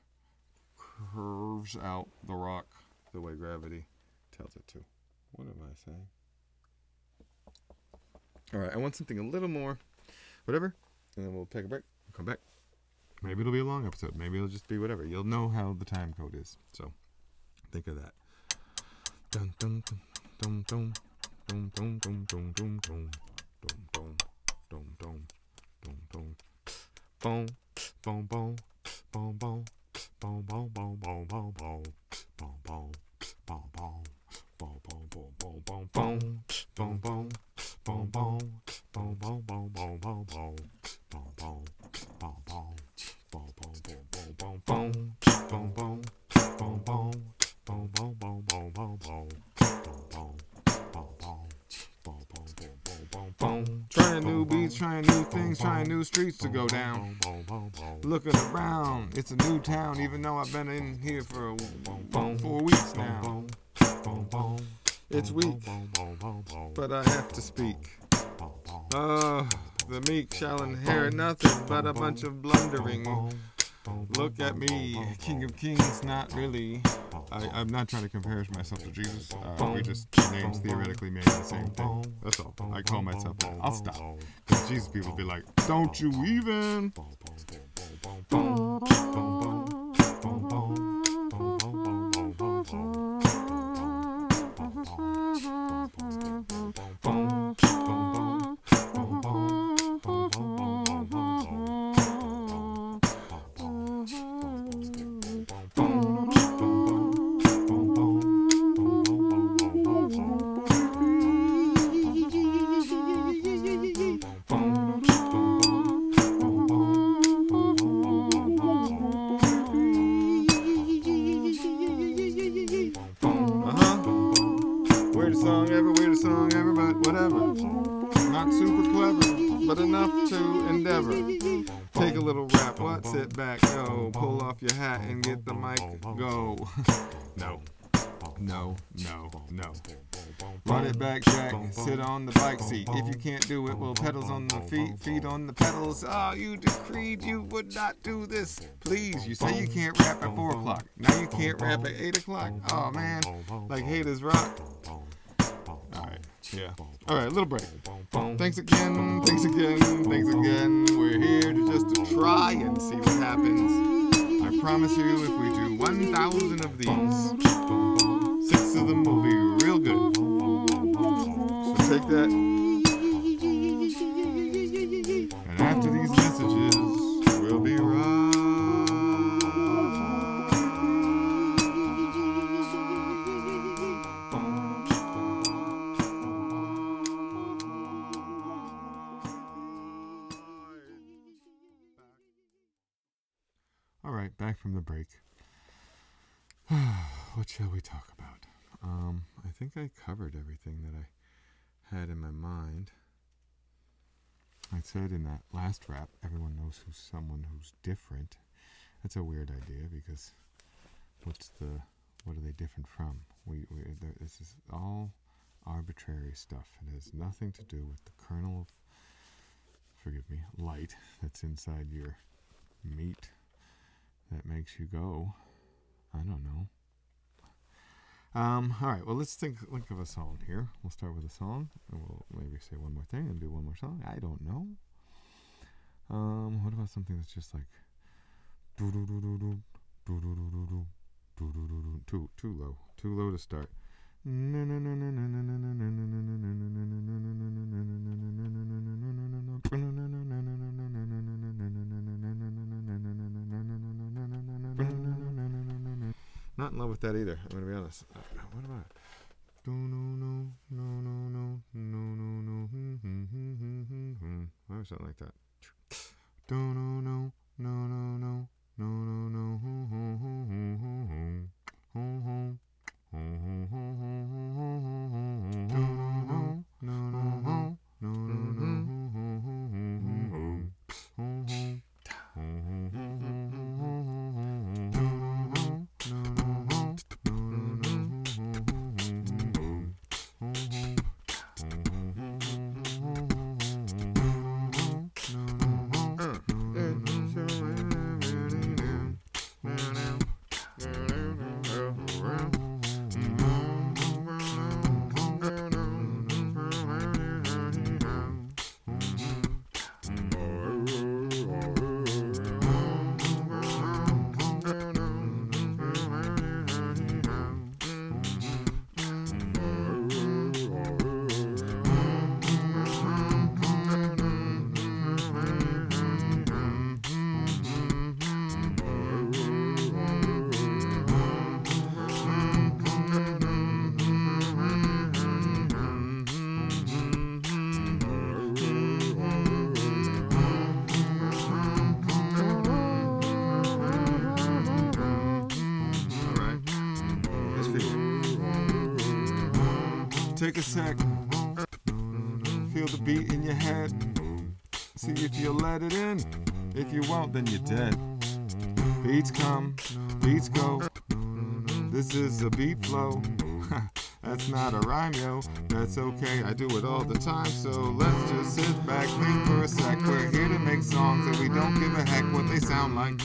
curves out the rock the way gravity tells it to. What am I saying? All right, I want something a little more, whatever, and then we'll take a break. We'll come back. Maybe it'll be a long episode. Maybe it'll just be whatever. You'll know how the time code is. So think of that. Dun dun dun Trying new beats, trying new things, trying new streets to go down. Looking around, it's a new town, even though I've been in here for four weeks now. It's weak, but I have to speak. Uh, the meek shall inherit nothing but a bunch of blundering. Look at me, King of Kings, not really. I, I'm not trying to compare myself to Jesus. Uh, we just names theoretically mean the same thing. That's all. I call myself. I'll stop. Because Jesus people be like, don't you even. But enough to endeavor. Take a little rap, what? Sit back, go. Pull off your hat and get the mic, go. no. No, no, no. Run it back, Jack. Sit on the bike seat. If you can't do it, well, pedals on the feet, feet on the pedals. Oh, you decreed you would not do this. Please, you say you can't rap at 4 o'clock. Now you can't rap at 8 o'clock. Oh, man. Like haters rock. Alright, yeah. Alright, little break. Thanks again, thanks again, thanks again. We're here to just to try and see what happens. I promise you, if we do 1,000 of these, six of them will be real good. So take that. And after these from the break. what shall we talk about? Um, I think I covered everything that I had in my mind. I said in that last rap, everyone knows who's someone who's different. That's a weird idea because what's the what are they different from? We, we this is all arbitrary stuff. It has nothing to do with the kernel of forgive me light that's inside your meat that makes you go. I don't know. Um, all right, well, let's think, think of a song here. We'll start with a song, and we'll maybe say one more thing and do one more song. I don't know. Um, what about something that's just like too too low, too low to start. Not in love with that either. I'm gonna be honest. Uh, what about? No no no no no no no no no hmm, hmm, hmm, hmm, hmm, hmm. Or something like that. No no no no no no no no no hmm, hmm, hmm, hmm, hmm, hmm. Hmm, hmm. Hmm, hmm, hmm, hmm, hmm, hmm, hmm, hmm, hmm. No no no no no then you're dead. Beats come, beats go. This is a beat flow. That's not a rhyme, yo. That's okay. I do it all the time. So let's just sit back, think for a sec. We're here to make songs and we don't give a heck what they sound like.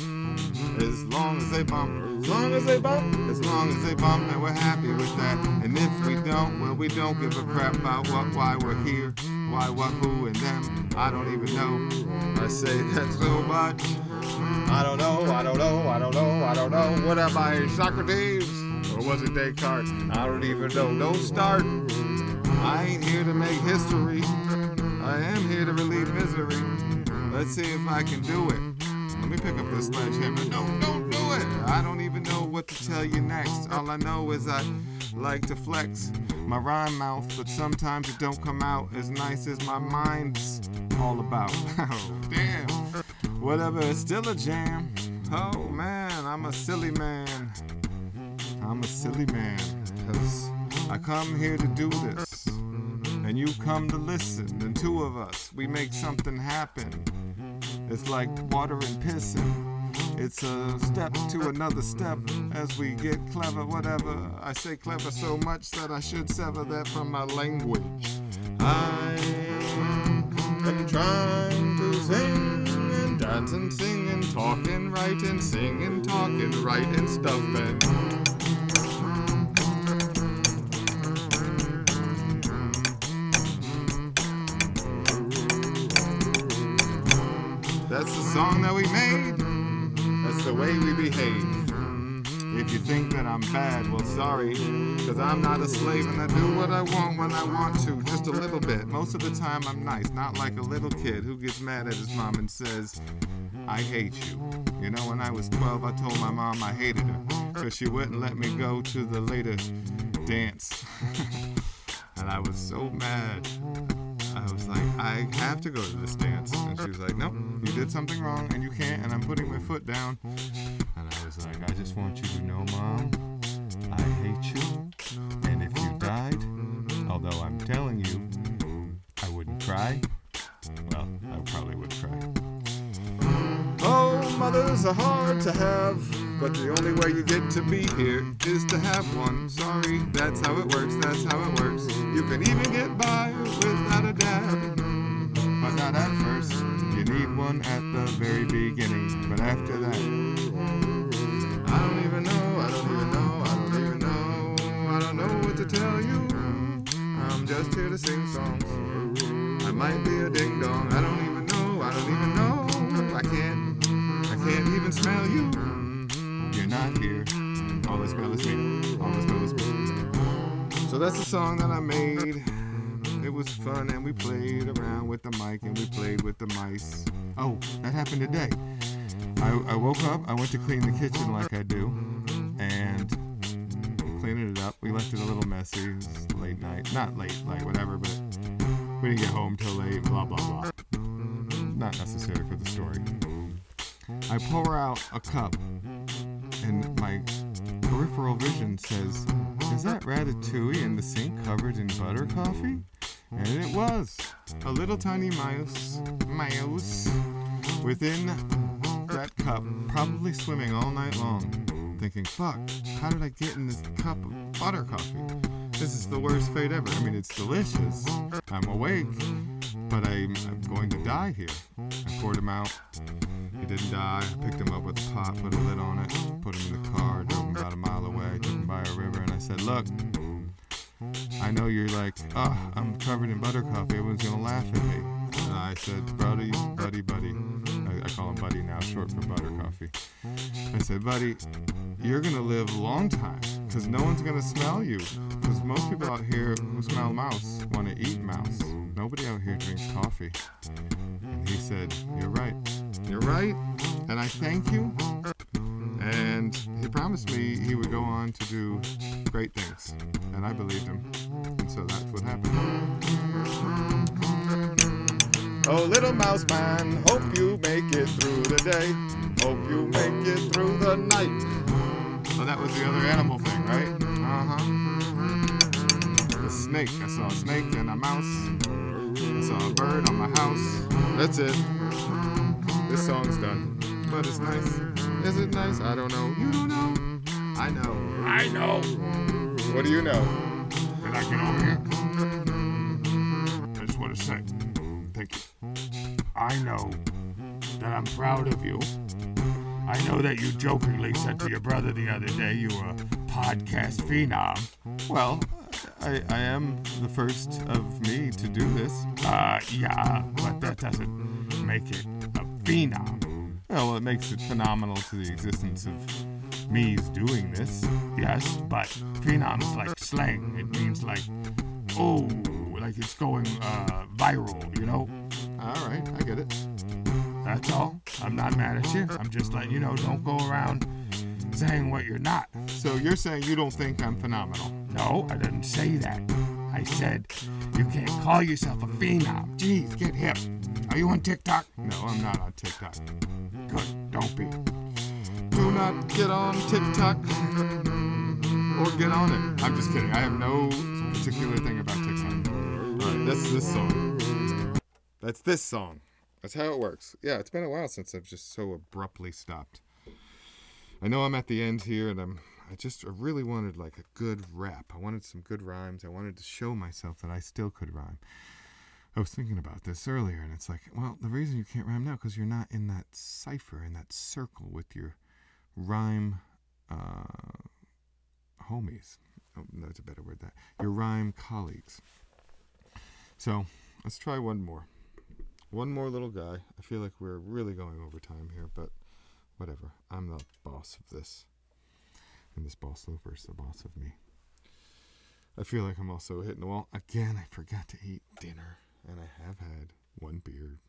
As long as they bump, as long as they bump, as long as they bump, and we're happy with that. And if we don't, well, we don't give a crap about what, why we're here, why, what, who, and them. I don't even know. I say that so much. Hmm, I don't know, I don't know, I don't know, I don't know. What am I, Socrates? Or was it Descartes? I don't even know. Don't start. I ain't here to make history. I am here to relieve misery. Let's see if I can do it. Let me pick up this sledgehammer. No, don't do it. I don't even know what to tell you next. All I know is I like to flex my rhyme mouth, but sometimes it don't come out as nice as my mind's all about. Oh, damn. Whatever, it's still a jam. Oh man, I'm a silly man. I'm a silly man. Cause I come here to do this. And you come to listen. And two of us, we make something happen. It's like water and pissing. It's a step to another step as we get clever, whatever. I say clever so much that I should sever that from my language. I am trying to sing and dance and sing and talk and write and sing and talk and write and stuff and. That's the song that we made. That's the way we mm-hmm. behave. Mm-hmm. If you think that I'm bad, well, sorry, because I'm not a slave and I do what I want when I want to, just a little bit. Most of the time, I'm nice, not like a little kid who gets mad at his mom and says, I hate you. You know, when I was 12, I told my mom I hated her because she wouldn't let me go to the latest dance. and I was so mad. I was like, I have to go to this dance. And she was like, Nope, did something wrong and you can't, and I'm putting my foot down. And I was like, I just want you to know, Mom, I hate you. And if you died, although I'm telling you, I wouldn't cry, well, I probably would cry. Oh, mothers are hard to have, but the only way you get to be here is to have one. Sorry, that's how it works, that's how it works. You can even get by without a dad, but not at first. You need one at the very beginning, but after that, I don't even know, I don't even know, I don't even know, I don't know what to tell you. I'm just here to sing songs. I might be a ding dong, I don't even know, I don't even know. I can't, I can't even smell you. You're not here. All I smell is me. All I smell is me. So that's the song that I made. It was fun and we played around with the mic and we played with the mice. Oh, that happened today. I, I woke up, I went to clean the kitchen like I do, and cleaning it up. We left it a little messy. Late night. Not late, like whatever, but we didn't get home till late, blah, blah, blah. Not necessary for the story. I pour out a cup, and my peripheral vision says, Is that ratatouille in the sink covered in butter coffee? And it was. A little tiny mouse, mouse, within that cup, probably swimming all night long, thinking, fuck, how did I get in this cup of butter coffee? This is the worst fate ever. I mean, it's delicious. I'm awake, but I'm, I'm going to die here. I poured him out. He didn't die. I picked him up with a pot, put a lid on it, put him in the car, drove him about a mile away, took him by a river, and I said, Look, I know you're like, oh, I'm covered in butter coffee. Everyone's gonna laugh at me. And I said, buddy, buddy, buddy. I, I call him buddy now, short for butter coffee. I said, buddy, you're gonna live a long time because no one's gonna smell you. Because most people out here who smell mouse want to eat mouse. Nobody out here drinks coffee. And he said, You're right. You're right. And I thank you. And he promised me he would go on to do great things. And I believed him. And so that's what happened. Oh, little mouse man, hope you make it through the day. Hope you make it through the night. So that was the other animal thing, right? Uh huh. The snake. I saw a snake and a mouse. I saw a bird on my house. That's it. This song's done. But it's nice. Is it nice? I don't know. You don't know. I know. I know What do you know? that I over here. I just want to say, Thank you. I know that I'm proud of you. I know that you jokingly said to your brother the other day you were a podcast phenom. Well, I, I am the first of me to do this. Uh, yeah, but that doesn't make it phenom. Well, it makes it phenomenal to the existence of me's doing this. Yes, but phenom's like slang. It means like, oh, like it's going uh, viral, you know? All right, I get it. That's all. I'm not mad at you. I'm just letting you know, don't go around saying what you're not. So you're saying you don't think I'm phenomenal? No, I didn't say that. I said you can't call yourself a phenom. Jeez, get hip. Are you on TikTok? No, I'm not on TikTok. Good, don't be. Do not get on TikTok or get on it. I'm just kidding. I have no particular thing about TikTok. All right, that's this song. That's this song. That's how it works. Yeah, it's been a while since I've just so abruptly stopped. I know I'm at the end here, and I'm. I just I really wanted like a good rap. I wanted some good rhymes. I wanted to show myself that I still could rhyme. I was thinking about this earlier, and it's like, well, the reason you can't rhyme now because you're not in that cipher, in that circle with your rhyme uh, homies. Oh, no, that's a better word. That your rhyme colleagues. So let's try one more. One more little guy. I feel like we're really going over time here, but whatever. I'm the boss of this, and this boss looper is the boss of me. I feel like I'm also hitting the wall again. I forgot to eat dinner, and I have had one beer,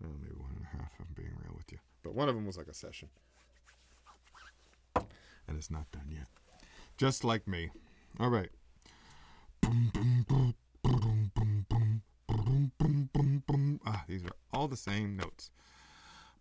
well, maybe one and a half. I'm being real with you, but one of them was like a session and it's not done yet. Just like me. All right. Ah, these are all the same notes.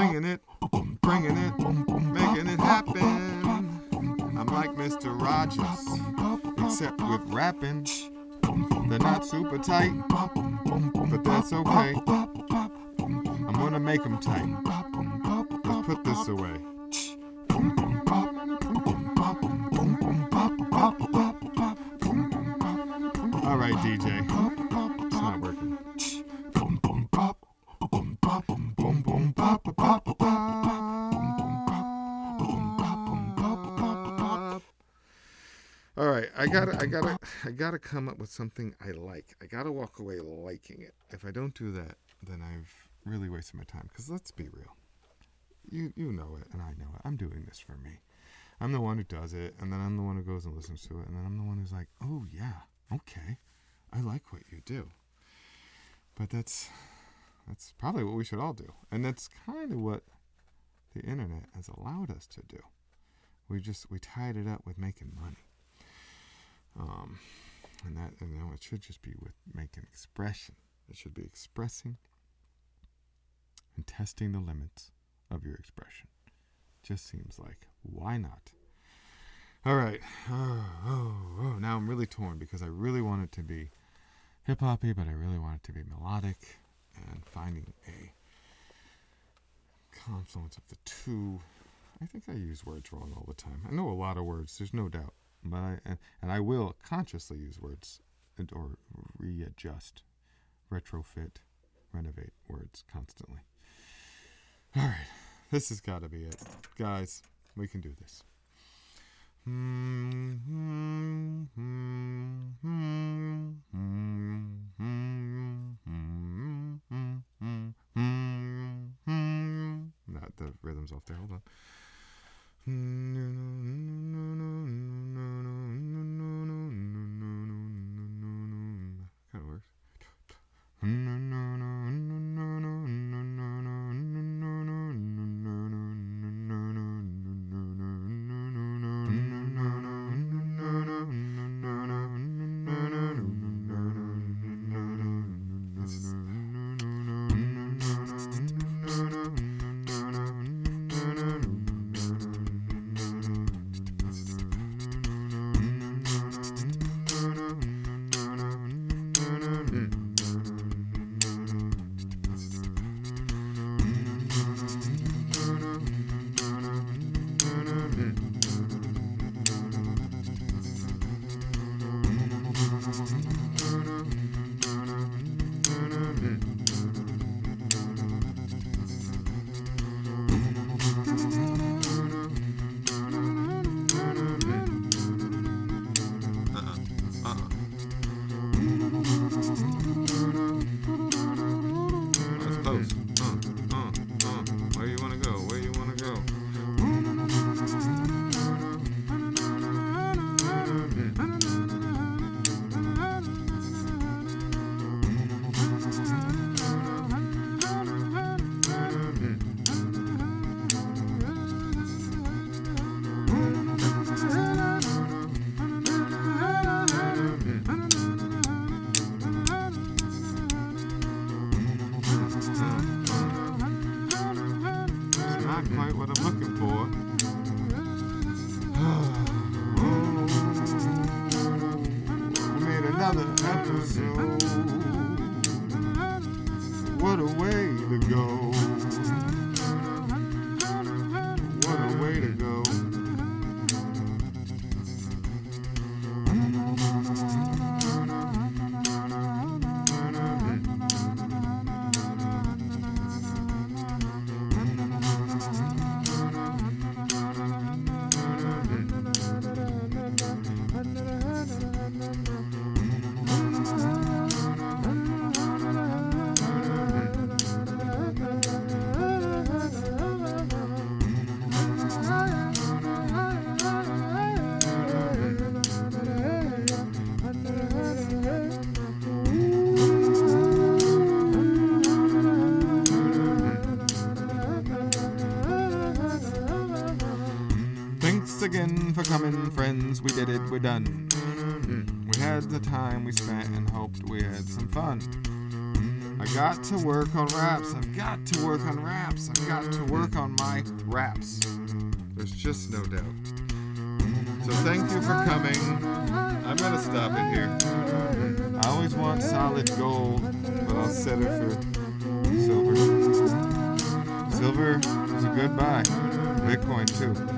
Singing it, bringing it, making it happen. I'm like Mr. Rogers, except with rapping. They're not super tight, but that's okay. I'm gonna make them tight. Let's put this away. All right, DJ. It's not working. All right, I gotta, I gotta, I gotta come up with something I like. I gotta walk away liking it. If I don't do that, then I've really wasted my time. Cause let's be real, you you know it, and I know it. I'm doing this for me. I'm the one who does it, and then I'm the one who goes and listens to it, and then I'm the one who's like, oh yeah, okay, I like what you do. But that's that's probably what we should all do, and that's kind of what the internet has allowed us to do. We just we tied it up with making money. Um, and that and know it should just be with making expression. It should be expressing and testing the limits of your expression. Just seems like why not? All right. Oh, oh, oh. Now I'm really torn because I really want it to be hip hoppy, but I really want it to be melodic and finding a confluence of the two. I think I use words wrong all the time. I know a lot of words, there's no doubt, but I and, and I will consciously use words and, or readjust, retrofit, renovate words constantly. All right, this has got to be it, guys. We can do this. Not the rhythm's off there. Hold on. Kind of works. Friends. We did it, we're done. We had the time we spent and hoped we had some fun. I got to work on raps. I've got to work on raps. I've got to work on my raps. There's just no doubt. So thank you for coming. I'm gonna stop it here. I always want solid gold, but I'll settle for silver. Silver is a good buy. Bitcoin too.